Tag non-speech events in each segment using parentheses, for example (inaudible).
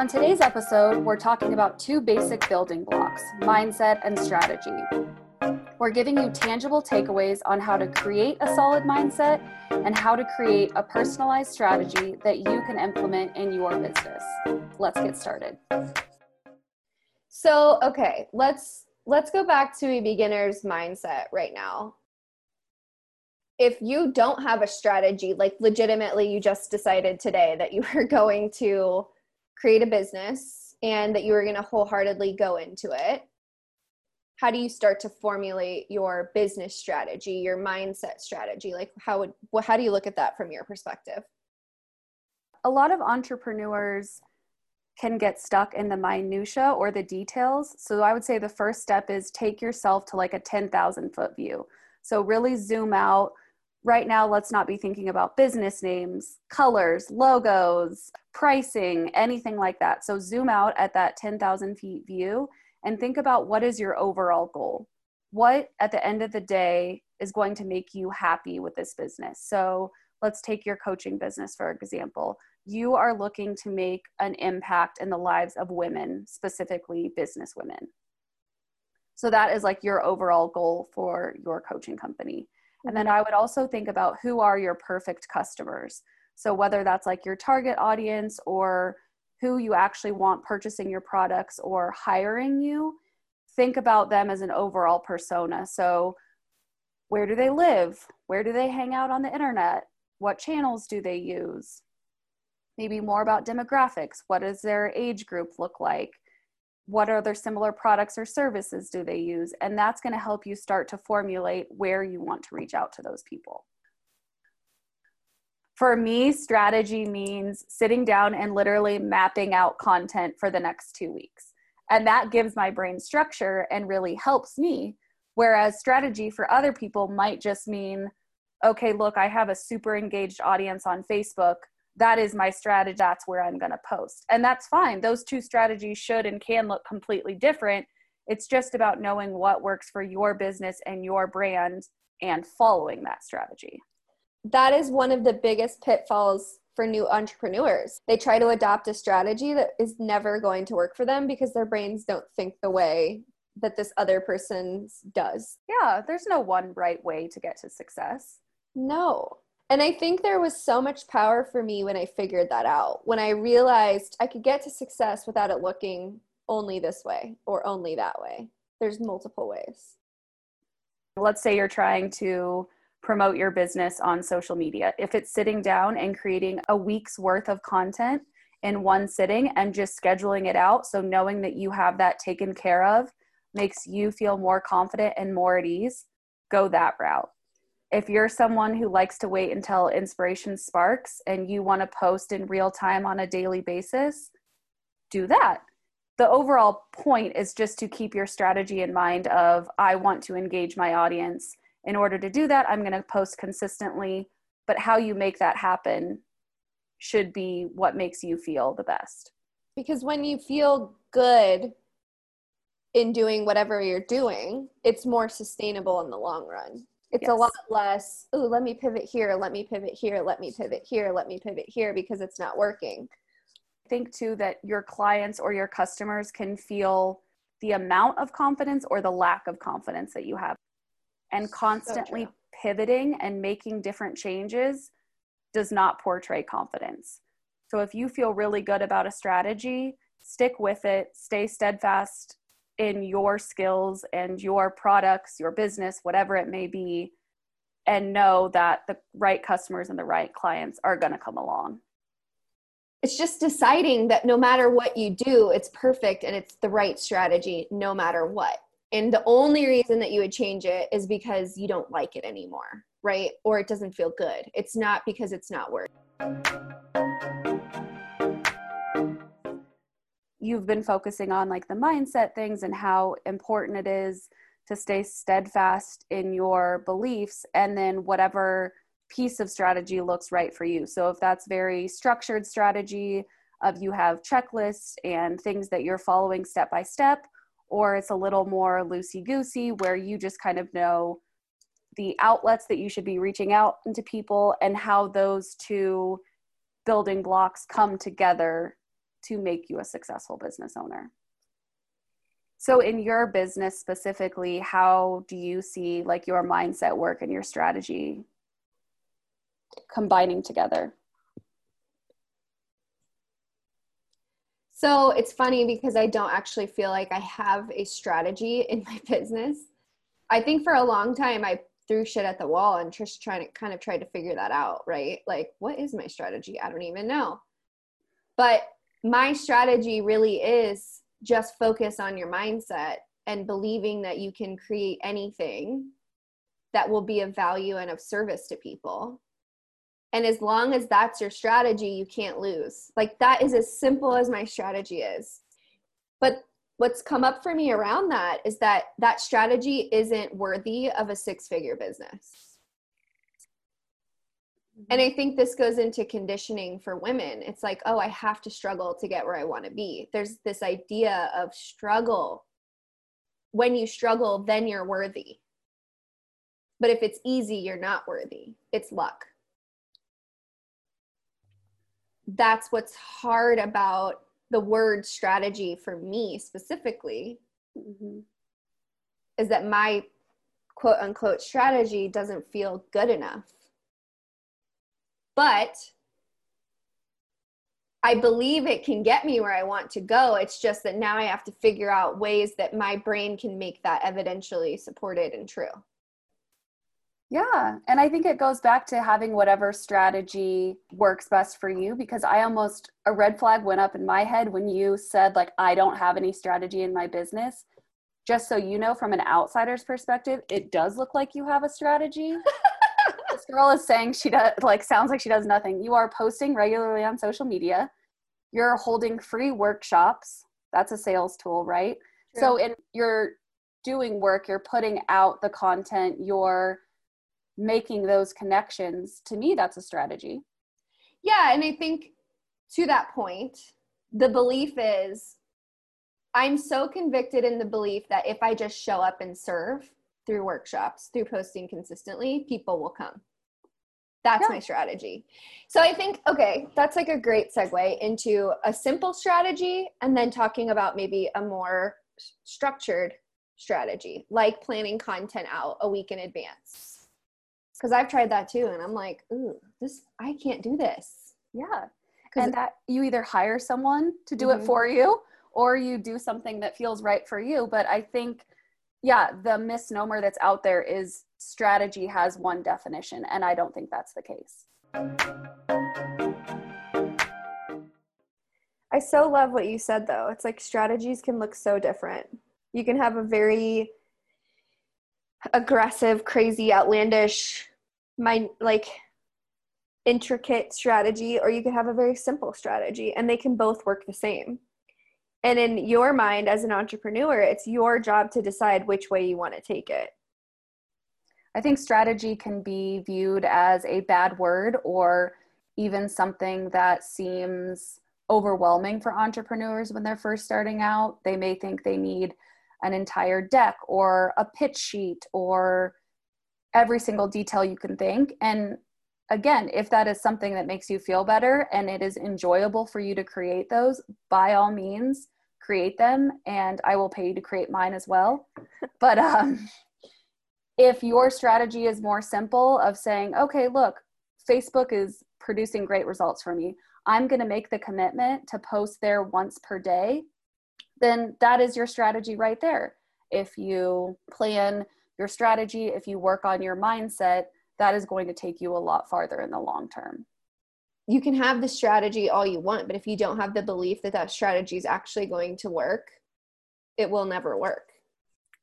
On today's episode, we're talking about two basic building blocks mindset and strategy. We're giving you tangible takeaways on how to create a solid mindset and how to create a personalized strategy that you can implement in your business. Let's get started. So, okay, let's let's go back to a beginner's mindset right now. If you don't have a strategy, like legitimately you just decided today that you (laughs) were going to create a business and that you were going to wholeheartedly go into it, how do you start to formulate your business strategy, your mindset strategy? Like how would how do you look at that from your perspective? A lot of entrepreneurs can get stuck in the minutia or the details. So I would say the first step is take yourself to like a 10,000 foot view. So really zoom out, right now let's not be thinking about business names colors logos pricing anything like that. So zoom out at that 10000 feet view and think about what is your overall goal. What at the end of the day is going to make you happy with this business? So let's take your coaching business for example. You are looking to make an impact in the lives of women specifically business women. So that is like your overall goal for your coaching company and then I would also think about who are your perfect customers. So whether that's like your target audience or who you actually want purchasing your products or hiring you, think about them as an overall persona. So where do they live? Where do they hang out on the internet? What channels do they use? Maybe more about demographics. What does their age group look like? What other similar products or services do they use? And that's going to help you start to formulate where you want to reach out to those people. For me strategy means sitting down and literally mapping out content for the next two weeks. And that gives my brain structure and really helps me whereas strategy for other people might just mean okay look i have a super engaged audience on facebook that is my strategy that's where i'm going to post. And that's fine those two strategies should and can look completely different. It's just about knowing what works for your business and your brand and following that strategy. That is one of the biggest pitfalls for new entrepreneurs. They try to adopt a strategy that is never going to work for them because their brains don't think the way that this other person does. Yeah there's no one right way to get to success. No and I think there was so much power for me when I figured that out. When I realized I could get to success without it looking only this way or only that way. There's multiple ways. Let's say you're trying to promote your business on social media. If it's sitting down and creating a week's worth of content in one sitting and just scheduling it out, so knowing that you have that taken care of makes you feel more confident and more at ease, go that route if you're someone who likes to wait until inspiration sparks and you want to post in real time on a daily basis, do that. The overall point is just to keep your strategy in mind of I want to engage my audience. In order to do that, I'm going to post consistently, but how you make that happen should be what makes you feel the best. Because when you feel good in doing whatever you're doing, it's more sustainable in the long run it's yes. a lot less oh let me pivot here let me pivot here let me pivot here let me pivot here because it's not working. I think too that your clients or your customers can feel the amount of confidence or the lack of confidence that you have. And constantly so pivoting and making different changes does not portray confidence. So if you feel really good about a strategy stick with it stay steadfast in your skills and your products, your business, whatever it may be, and know that the right customers and the right clients are going to come along. It's just deciding that no matter what you do, it's perfect and it's the right strategy no matter what. And the only reason that you would change it is because you don't like it anymore, right? Or it doesn't feel good. It's not because it's not working. You've been focusing on like the mindset things and how important it is to stay steadfast in your beliefs and then whatever piece of strategy looks right for you. So if that's very structured strategy of you have checklists and things that you're following step by step or it's a little more loosey goosey where you just kind of know the outlets that you should be reaching out into people and how those two building blocks come together to make you a successful business owner. So in your business specifically, how do you see like your mindset work and your strategy combining together? So it's funny because I don't actually feel like I have a strategy in my (laughs) business. I think for a long time I threw shit at the wall and just trying to kind of tried to figure that out, right? Like, what is my strategy? I don't even know. But my strategy really is just focus on your mindset and believing that you can create anything that will be of value and of service to people and as long as that's your strategy, you can't lose. Like that is as simple as my strategy is. But what's come up for me around that is that that strategy isn't worthy of a six figure business. And I think this goes into conditioning for women. It's like, oh, I have to struggle to get where I want to be. There's this idea of struggle. When you struggle, then you're worthy. But if it's easy, you're not worthy. It's luck that's what's hard about the word strategy for me specifically mm-hmm. is that my quote unquote strategy doesn't feel good enough. But I believe it can get me where I want to go. It's just that now I have to figure out ways that my brain can make that evidentially supported and true. Yeah. And I think it goes back to having whatever strategy works best for you because I almost, a red flag went up in my head when you said, like, I don't have any strategy in my business. Just so you know, from an outsider's perspective, it does look like you have a strategy. (laughs) girl is saying she does, like, sounds like she does nothing. You are posting regularly on social media, you're holding free workshops. That's a sales tool, right? True. So, in you're doing work, you're putting out the content, you're making those connections to me that's a strategy yeah and i think to that point the belief is i'm so convicted in the belief that if i just show up and serve through workshops through posting consistently people will come that's yeah. my strategy so i think okay that's like a great segue into a simple strategy and then talking about maybe a more structured strategy like planning content out a week in advance because I've tried that too, and I'm like, ooh, this I can't do this. Yeah, and that you either hire someone to do mm-hmm. it for you, or you do something that feels right for you. But I think, yeah, the misnomer that's out there is strategy has one definition, and I don't think that's the case. I so love what you said though. It's like strategies can look so different. You can have a very aggressive, crazy, outlandish my like intricate strategy or you can have a very simple strategy and they can both work the same and in your mind as an entrepreneur it's your job to decide which way you want to take it i think strategy can be viewed as a bad word or even something that seems overwhelming for entrepreneurs when they're first starting out they may think they need an entire deck or a pitch sheet or every single detail you can think. And again, if that is something that makes you feel better and it is enjoyable for you to create those, by all means, create them. And I will pay you to create mine as well. (laughs) but um, if your strategy is more simple of saying, okay, look, Facebook is producing great results for me. I'm going to make the commitment to post there once per day, then that is your strategy right there. If you plan your strategy, if you work on your mindset, that is going to take you a lot farther in the long term. You can have the strategy all you want, but if you don't have the belief that that strategy is actually going to work, it will never work.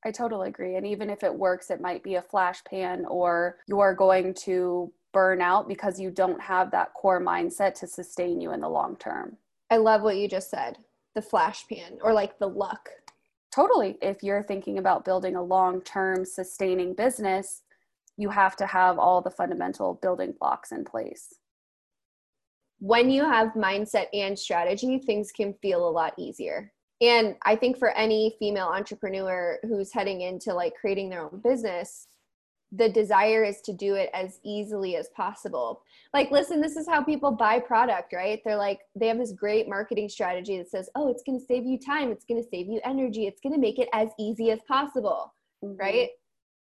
I totally agree. And even if it works, it might be a flash pan or you're going to burn out because you don't have that core mindset to sustain you in the long term. I love what you just said the flash pan or like the luck totally if you're thinking about building a long-term sustaining business you have to have all the fundamental building blocks in place when you have mindset and strategy things can feel a lot easier and i think for any female entrepreneur who's heading into like creating their own business the desire is to do it as easily as possible. Like, listen, this is how people buy product, right? They're like, they have this great marketing strategy that says, oh, it's going to save you time, it's going to save you energy, it's going to make it as easy as possible, mm-hmm. right?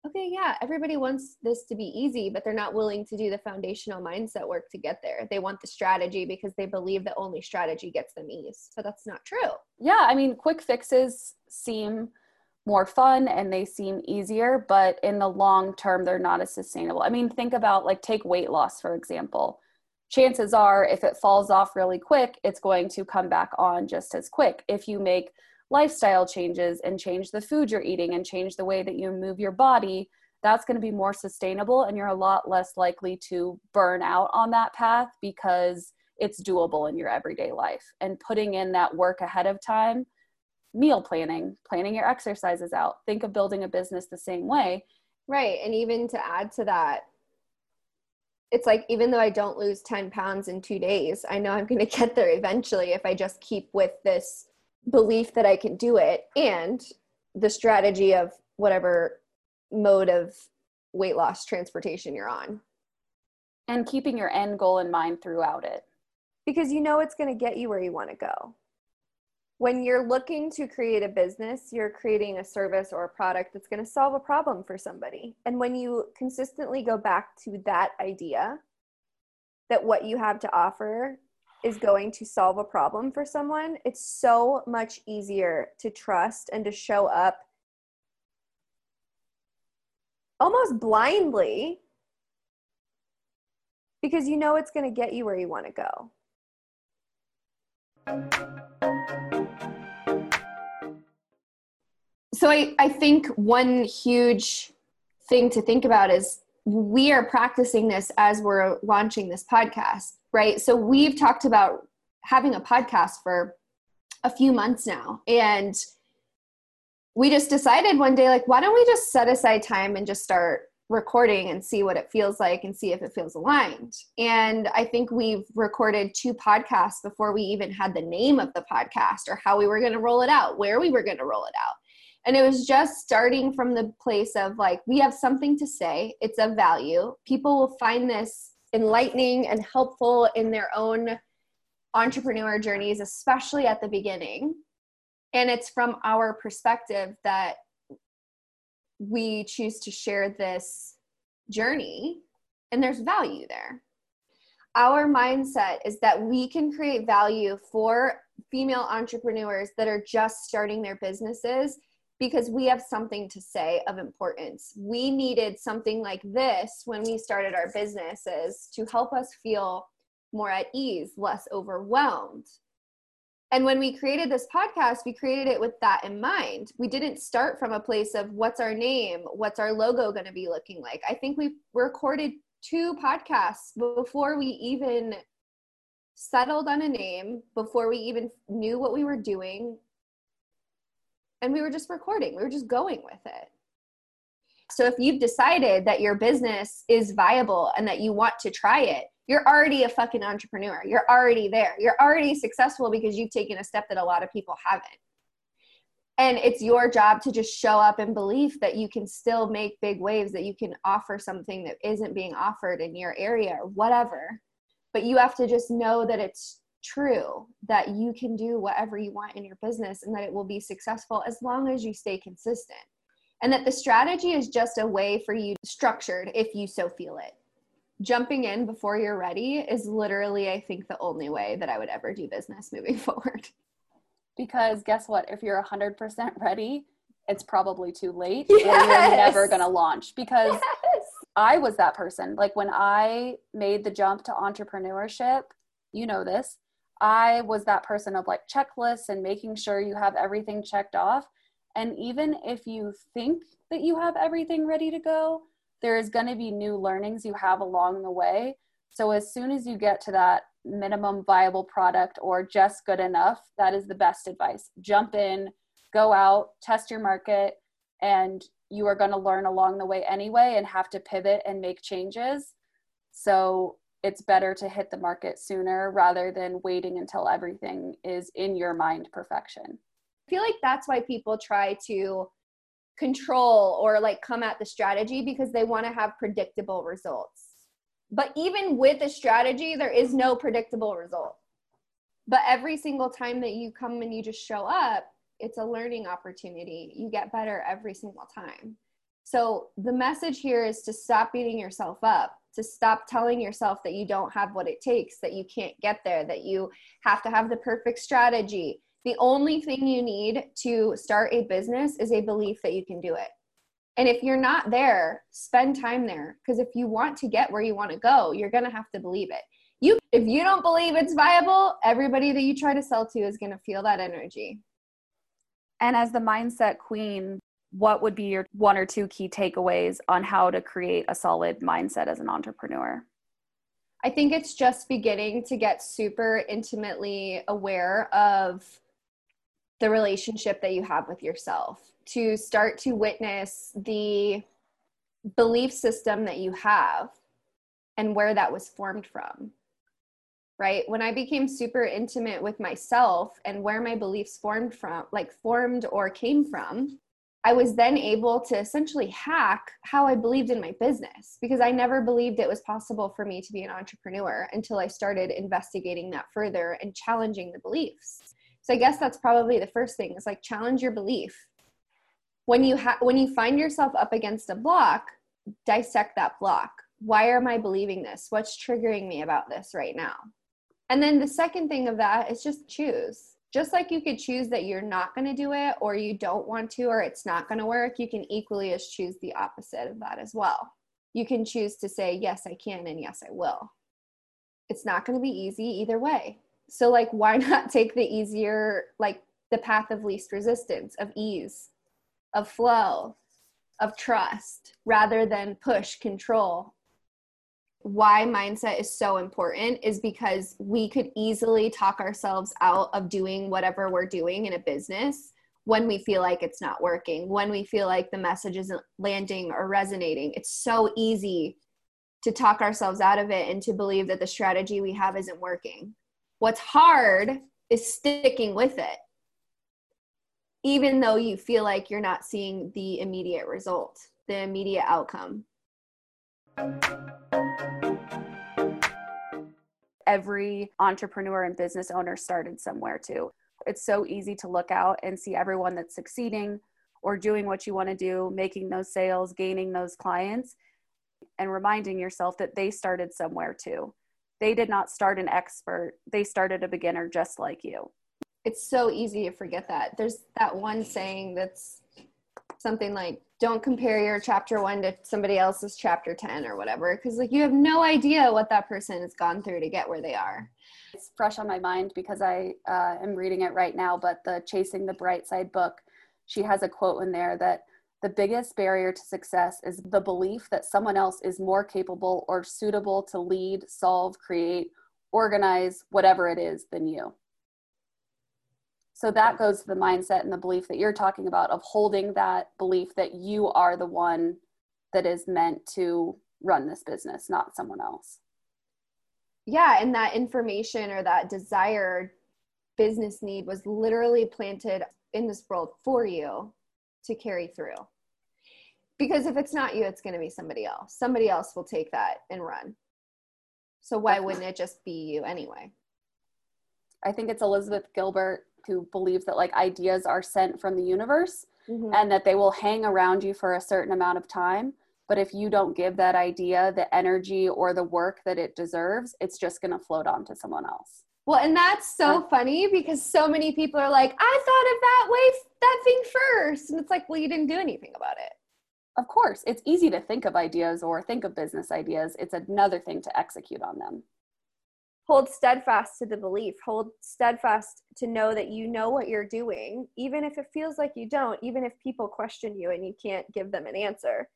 Okay, yeah, everybody wants this to be easy, but they're not willing to do the foundational mindset work to get there. They want the strategy because they believe that only strategy gets them ease. But that's not true. Yeah, I mean, quick fixes seem more fun and they seem easier, but in the long term, they're not as sustainable. I mean, think about like take weight loss, for example. Chances are, if it falls off really quick, it's going to come back on just as quick. If you make lifestyle changes and change the food you're eating and change the way that you move your body, that's going to be more sustainable and you're a lot less likely to burn out on that path because it's doable in your everyday life. And putting in that work ahead of time meal planning, planning your exercises out. Think of building a business the same way. Right. And even to add to that, it's like even though I don't lose 10 pounds in two days, I know I'm going (laughs) to get there eventually if I just keep with this belief that I can do it and the strategy of whatever mode of weight loss transportation you're on. And keeping your end goal in mind throughout it. Because you know it's going to get you where you want to go when you're looking to create a business, you're creating a service or a product that's going to solve a problem for somebody. And when you consistently go back to that idea that what you have to offer is going to solve a problem for someone, it's so much easier to trust and to show up almost blindly because you know it's going to get you where you want to go. so I, I think one huge thing to think about is we are practicing this as we're launching this podcast, right? So we've talked about having a podcast for a few months now. And we just decided one day, like, why don't we just set aside time and just start recording and see what it feels like and see if it feels aligned. And I think we've recorded two podcasts before we even had the name of the podcast or how we were going to roll it out, where we were going to roll it out and it was just starting from the place of like we have something to say it's of value people will find this enlightening and helpful in their own entrepreneur journeys especially at the beginning. And it's from our perspective that we choose to share this journey and there's value there. Our mindset is that we can create value for female entrepreneurs that are just starting their businesses because we have something to say of importance. We needed something like this when we started our businesses to help us feel more at ease, less overwhelmed. And when we created this podcast, we created it with that in mind. We didn't start from a place of what's our name, what's our logo going to be looking like. I think we recorded two podcasts before we even settled on a name, before we even knew what we were doing, and we were just recording we were just going with it. So if you've decided that your business is viable and that you want to try it you're already a fucking entrepreneur. You're already there. You're already successful because you've taken a step that a lot of people haven't. And it's your job to just show up and believe that you can still make big waves that you can offer something that isn't being offered in your area or whatever. But you have to just know that it's true that you can do whatever you want in your business and that it will be successful as long as you stay consistent. And that the strategy is just a way for you structured if you so feel it. Jumping in before you're ready is literally, I think, the only way that I would ever do business (laughs) moving forward. Because guess what? If you're 100% ready, it's probably too late yes. you're never going to launch because yes. I was that person. Like when I made the jump to entrepreneurship, you know this, I was that person of like checklists and making sure you have everything checked off. And even if you think that you have everything ready to go, there is going to be new learnings you have along the way. So as soon as you get to that minimum viable product or just good enough, that is the best advice. Jump in, go out, test your market, and you are going to learn along the way anyway and have to pivot and make changes. So it's better to hit the market sooner rather than waiting until everything is in your mind perfection. I feel like that's why people try to control or like come at the strategy because they want to have predictable results. But even with a strategy, there is no predictable result. But every single time that you come and you just show up, it's a learning opportunity. You get better every single time. So the message here is to stop beating yourself up, to stop telling yourself that you don't have what it takes, that you can't get there, that you have to have the perfect strategy. The only thing you need to start a business is a belief that you can do it. And if you're not there, spend time there because if you want to get where you want to go, you're going to have to believe it. You if you don't believe it's viable, everybody that you try to sell to is going to feel that energy. And as the mindset queen, what would be your one or two key takeaways on how to create a solid mindset as an entrepreneur? I think it's just beginning to get super intimately aware of the relationship that you have with yourself, to start to witness the belief system that you have and where that was formed from right when i became super intimate with myself and where my beliefs formed from like formed or came from i was then able to essentially hack how i believed in my business because i never believed it was possible for me to be an entrepreneur until i started investigating that further and challenging the beliefs. So i guess that's probably the first thing is like challenge your belief. When you ha- when you find yourself up against a block dissect that block. Why am i believing this? What's triggering me about this right now? And then the second thing of that is just choose. Just like you could choose that you're not going to do it or you don't want to or it's not going to work, you can equally as choose the opposite of that as well. You can choose to say, yes, I can, and yes, I will. It's not going to be easy either way. So, like, why (laughs) not take the easier, like the path of least resistance, of ease, of flow, of trust, rather than push, control, why mindset is so important is because we could easily talk ourselves out of doing whatever we're doing in a business when we feel like it's not working, when we feel like the message isn't landing or resonating. It's so easy to talk ourselves out of it and to believe that the strategy we have isn't working. What's hard is sticking with it, even though you feel like you're not seeing the immediate result, the immediate outcome every entrepreneur and business owner started somewhere too. It's so easy to look out and see everyone that's succeeding or doing what you want to do, making those sales, gaining those clients, and reminding yourself that they started somewhere too. They did not start an expert, they started a beginner just like you. It's so easy to forget that. There's that one saying that's something like don't compare your chapter one to somebody else's chapter 10 or whatever because like you have no idea what that person has gone through to get where they are. It's fresh on my mind because i uh, am reading it right now but the chasing the bright side book she has a quote in there that the biggest barrier to success is the belief that someone else is more capable or suitable to lead solve create organize whatever it is than you so that goes to the mindset and the belief that you're talking about of holding that belief that you are the one that is meant to run this business, not someone else. Yeah, and that information or that desired business need was literally planted in this world for you to carry through. Because if it's not you, it's going to be somebody else. Somebody else will take that and run. So why wouldn't it just be you anyway? I think it's Elizabeth Gilbert who believes that like ideas are sent from the universe mm-hmm. and that they will hang around you for a certain amount of time. But if you don't give that idea the energy or the work that it deserves it's just going to float on to someone else. Well and that's so funny because so many people are like i thought of that way that thing first. And it's like well you didn't do anything about it. Of course it's easy to think of ideas or think of business ideas. It's another thing to execute on them hold steadfast to the belief hold steadfast to know that you know what you're doing even if it feels like you don't even if people question you and you can't give them an answer.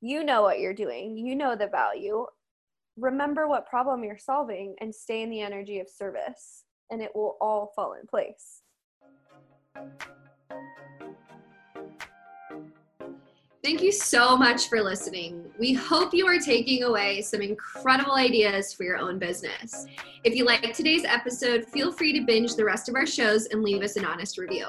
You know what you're doing. You know the value. Remember what problem you're solving and stay in the energy of service and it will all fall in place Thank you so much for listening. We hope you are taking away some incredible ideas for your own business. If you like today's episode, feel free to binge the rest of our shows and leave us an honest review.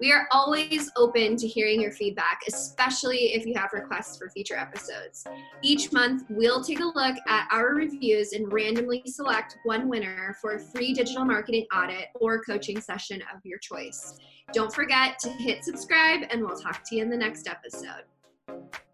We are always open to hearing your feedback, especially if you have requests for future episodes. Each month, we'll take a look at our reviews and randomly select one winner for a free digital marketing audit or coaching session of your choice. Don't forget to hit subscribe, and we'll talk to you in the next episode. Thank you